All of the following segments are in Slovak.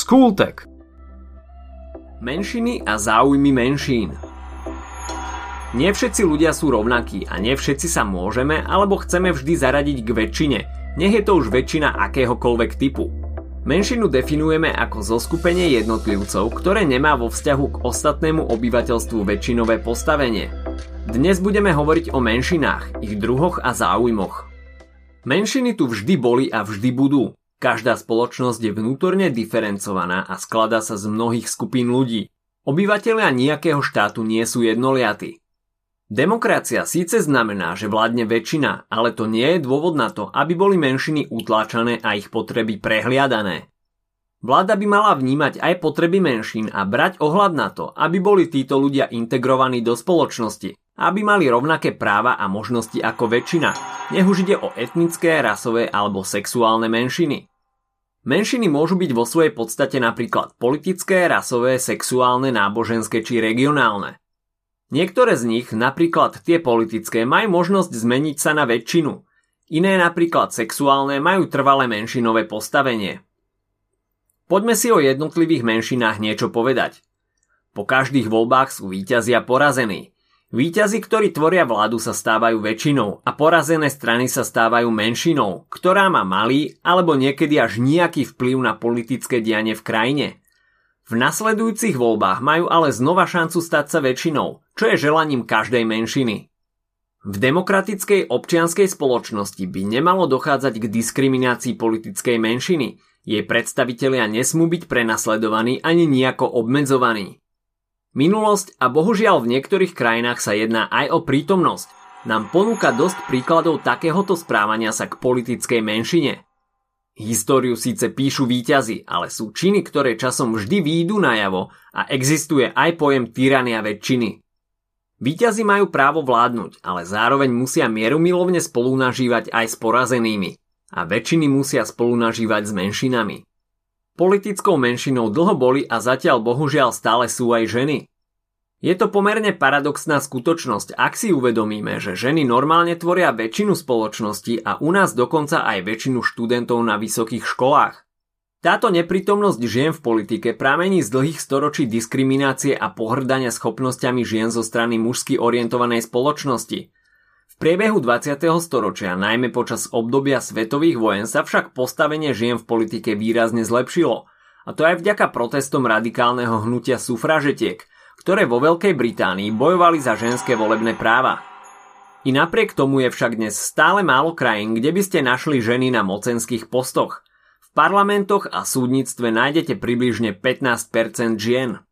Skultek Menšiny a záujmy menšín Nie všetci ľudia sú rovnakí a nie všetci sa môžeme alebo chceme vždy zaradiť k väčšine, nech je to už väčšina akéhokoľvek typu. Menšinu definujeme ako zoskupenie jednotlivcov, ktoré nemá vo vzťahu k ostatnému obyvateľstvu väčšinové postavenie. Dnes budeme hovoriť o menšinách, ich druhoch a záujmoch. Menšiny tu vždy boli a vždy budú. Každá spoločnosť je vnútorne diferencovaná a skladá sa z mnohých skupín ľudí. Obyvatelia nejakého štátu nie sú jednoliatí. Demokracia síce znamená, že vládne väčšina, ale to nie je dôvod na to, aby boli menšiny utláčané a ich potreby prehliadané. Vláda by mala vnímať aj potreby menšín a brať ohľad na to, aby boli títo ľudia integrovaní do spoločnosti, aby mali rovnaké práva a možnosti ako väčšina, nech už ide o etnické, rasové alebo sexuálne menšiny. Menšiny môžu byť vo svojej podstate napríklad politické, rasové, sexuálne, náboženské či regionálne. Niektoré z nich, napríklad tie politické, majú možnosť zmeniť sa na väčšinu. Iné, napríklad sexuálne, majú trvalé menšinové postavenie. Poďme si o jednotlivých menšinách niečo povedať. Po každých voľbách sú víťazia porazení. Výťazi, ktorí tvoria vládu, sa stávajú väčšinou a porazené strany sa stávajú menšinou, ktorá má malý alebo niekedy až nejaký vplyv na politické dianie v krajine. V nasledujúcich voľbách majú ale znova šancu stať sa väčšinou, čo je želaním každej menšiny. V demokratickej občianskej spoločnosti by nemalo dochádzať k diskriminácii politickej menšiny. Jej predstavitelia nesmú byť prenasledovaní ani nejako obmedzovaní. Minulosť a bohužiaľ v niektorých krajinách sa jedná aj o prítomnosť. Nám ponúka dosť príkladov takéhoto správania sa k politickej menšine. Históriu síce píšu výťazy, ale sú činy, ktoré časom vždy výjdu najavo a existuje aj pojem tyrania väčšiny. Výťazy majú právo vládnuť, ale zároveň musia mierumilovne spolunažívať aj s porazenými a väčšiny musia spolunažívať s menšinami. Politickou menšinou dlho boli a zatiaľ bohužiaľ stále sú aj ženy. Je to pomerne paradoxná skutočnosť, ak si uvedomíme, že ženy normálne tvoria väčšinu spoločnosti a u nás dokonca aj väčšinu študentov na vysokých školách. Táto neprítomnosť žien v politike pramení z dlhých storočí diskriminácie a pohrdania schopnosťami žien zo strany mužsky orientovanej spoločnosti. V priebehu 20. storočia, najmä počas obdobia svetových vojen, sa však postavenie žien v politike výrazne zlepšilo. A to aj vďaka protestom radikálneho hnutia sufražetiek, ktoré vo Veľkej Británii bojovali za ženské volebné práva. I napriek tomu je však dnes stále málo krajín, kde by ste našli ženy na mocenských postoch. V parlamentoch a súdnictve nájdete približne 15% žien.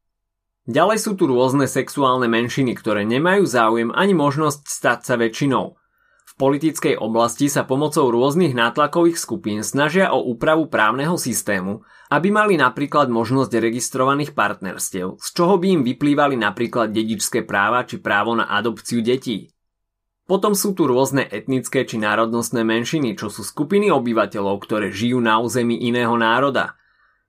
Ďalej sú tu rôzne sexuálne menšiny, ktoré nemajú záujem ani možnosť stať sa väčšinou. V politickej oblasti sa pomocou rôznych nátlakových skupín snažia o úpravu právneho systému, aby mali napríklad možnosť registrovaných partnerstiev, z čoho by im vyplývali napríklad dedičské práva či právo na adopciu detí. Potom sú tu rôzne etnické či národnostné menšiny, čo sú skupiny obyvateľov, ktoré žijú na území iného národa.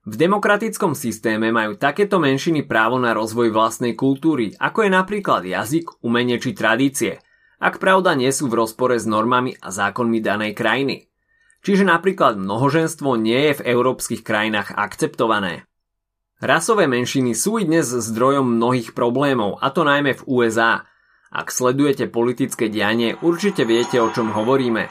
V demokratickom systéme majú takéto menšiny právo na rozvoj vlastnej kultúry, ako je napríklad jazyk, umenie či tradície, ak pravda nie sú v rozpore s normami a zákonmi danej krajiny. Čiže napríklad mnohoženstvo nie je v európskych krajinách akceptované. Rasové menšiny sú i dnes zdrojom mnohých problémov, a to najmä v USA. Ak sledujete politické dianie, určite viete, o čom hovoríme.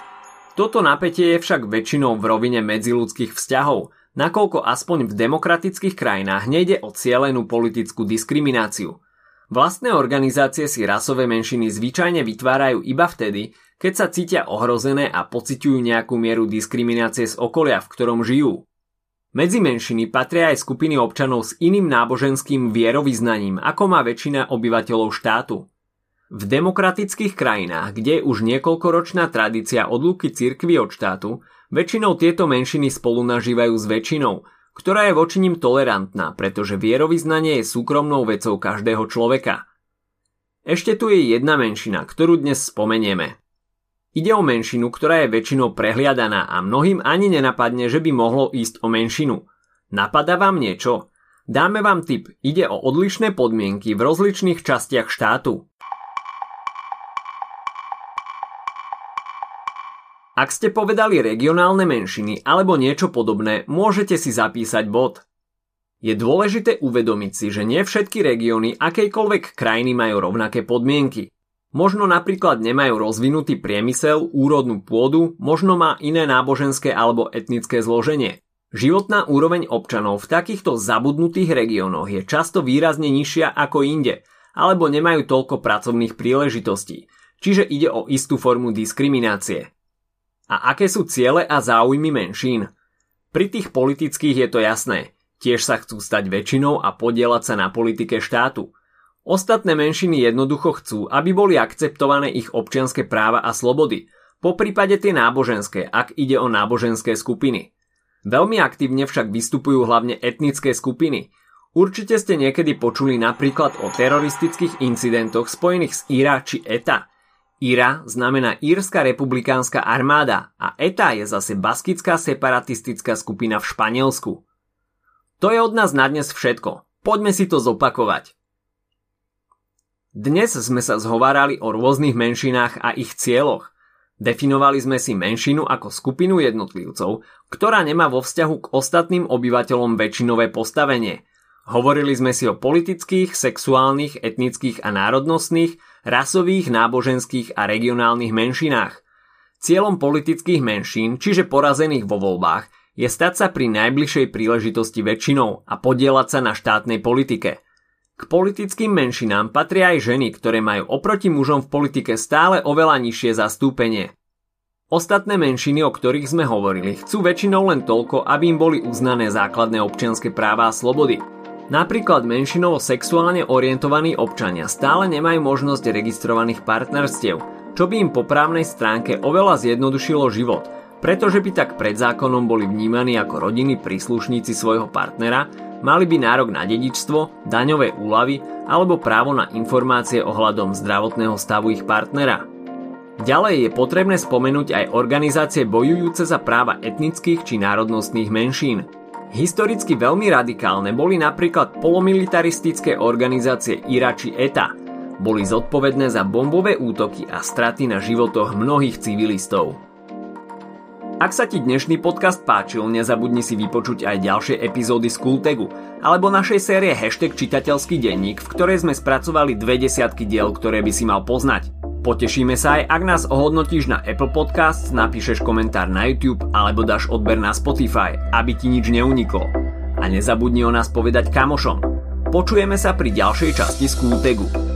Toto napätie je však väčšinou v rovine medziludských vzťahov, nakoľko aspoň v demokratických krajinách nejde o cielenú politickú diskrimináciu. Vlastné organizácie si rasové menšiny zvyčajne vytvárajú iba vtedy, keď sa cítia ohrozené a pociťujú nejakú mieru diskriminácie z okolia, v ktorom žijú. Medzi menšiny patria aj skupiny občanov s iným náboženským vierovýznaním, ako má väčšina obyvateľov štátu. V demokratických krajinách, kde je už niekoľkoročná tradícia odluky cirkvy od štátu, väčšinou tieto menšiny spolu nažívajú s väčšinou, ktorá je voči nim tolerantná, pretože vierovýznanie je súkromnou vecou každého človeka. Ešte tu je jedna menšina, ktorú dnes spomenieme. Ide o menšinu, ktorá je väčšinou prehliadaná a mnohým ani nenapadne, že by mohlo ísť o menšinu. Napadá vám niečo? Dáme vám tip, ide o odlišné podmienky v rozličných častiach štátu. Ak ste povedali regionálne menšiny alebo niečo podobné, môžete si zapísať bod. Je dôležité uvedomiť si, že nie všetky regióny akejkoľvek krajiny majú rovnaké podmienky. Možno napríklad nemajú rozvinutý priemysel, úrodnú pôdu, možno má iné náboženské alebo etnické zloženie. Životná úroveň občanov v takýchto zabudnutých regiónoch je často výrazne nižšia ako inde, alebo nemajú toľko pracovných príležitostí, čiže ide o istú formu diskriminácie. A aké sú ciele a záujmy menšín? Pri tých politických je to jasné – Tiež sa chcú stať väčšinou a podielať sa na politike štátu. Ostatné menšiny jednoducho chcú, aby boli akceptované ich občianske práva a slobody, po prípade tie náboženské, ak ide o náboženské skupiny. Veľmi aktívne však vystupujú hlavne etnické skupiny. Určite ste niekedy počuli napríklad o teroristických incidentoch spojených s IRA či ETA. IRA znamená Írska republikánska armáda a ETA je zase baskická separatistická skupina v Španielsku. To je od nás na dnes všetko. Poďme si to zopakovať. Dnes sme sa zhovárali o rôznych menšinách a ich cieľoch. Definovali sme si menšinu ako skupinu jednotlivcov, ktorá nemá vo vzťahu k ostatným obyvateľom väčšinové postavenie. Hovorili sme si o politických, sexuálnych, etnických a národnostných, rasových, náboženských a regionálnych menšinách. Cieľom politických menšín, čiže porazených vo voľbách, je stať sa pri najbližšej príležitosti väčšinou a podielať sa na štátnej politike. K politickým menšinám patria aj ženy, ktoré majú oproti mužom v politike stále oveľa nižšie zastúpenie. Ostatné menšiny, o ktorých sme hovorili, chcú väčšinou len toľko, aby im boli uznané základné občianske práva a slobody. Napríklad menšinovo sexuálne orientovaní občania stále nemajú možnosť registrovaných partnerstiev, čo by im po právnej stránke oveľa zjednodušilo život – pretože by tak pred zákonom boli vnímaní ako rodiny príslušníci svojho partnera, mali by nárok na dedičstvo, daňové úlavy alebo právo na informácie ohľadom zdravotného stavu ich partnera. Ďalej je potrebné spomenúť aj organizácie bojujúce za práva etnických či národnostných menšín. Historicky veľmi radikálne boli napríklad polomilitaristické organizácie IRA či ETA. Boli zodpovedné za bombové útoky a straty na životoch mnohých civilistov. Ak sa ti dnešný podcast páčil, nezabudni si vypočuť aj ďalšie epizódy z Kultegu alebo našej série Hashtag čitateľský denník, v ktorej sme spracovali dve desiatky diel, ktoré by si mal poznať. Potešíme sa aj, ak nás ohodnotíš na Apple Podcasts, napíšeš komentár na YouTube alebo dáš odber na Spotify, aby ti nič neuniklo. A nezabudni o nás povedať kamošom. Počujeme sa pri ďalšej časti z Kultegu.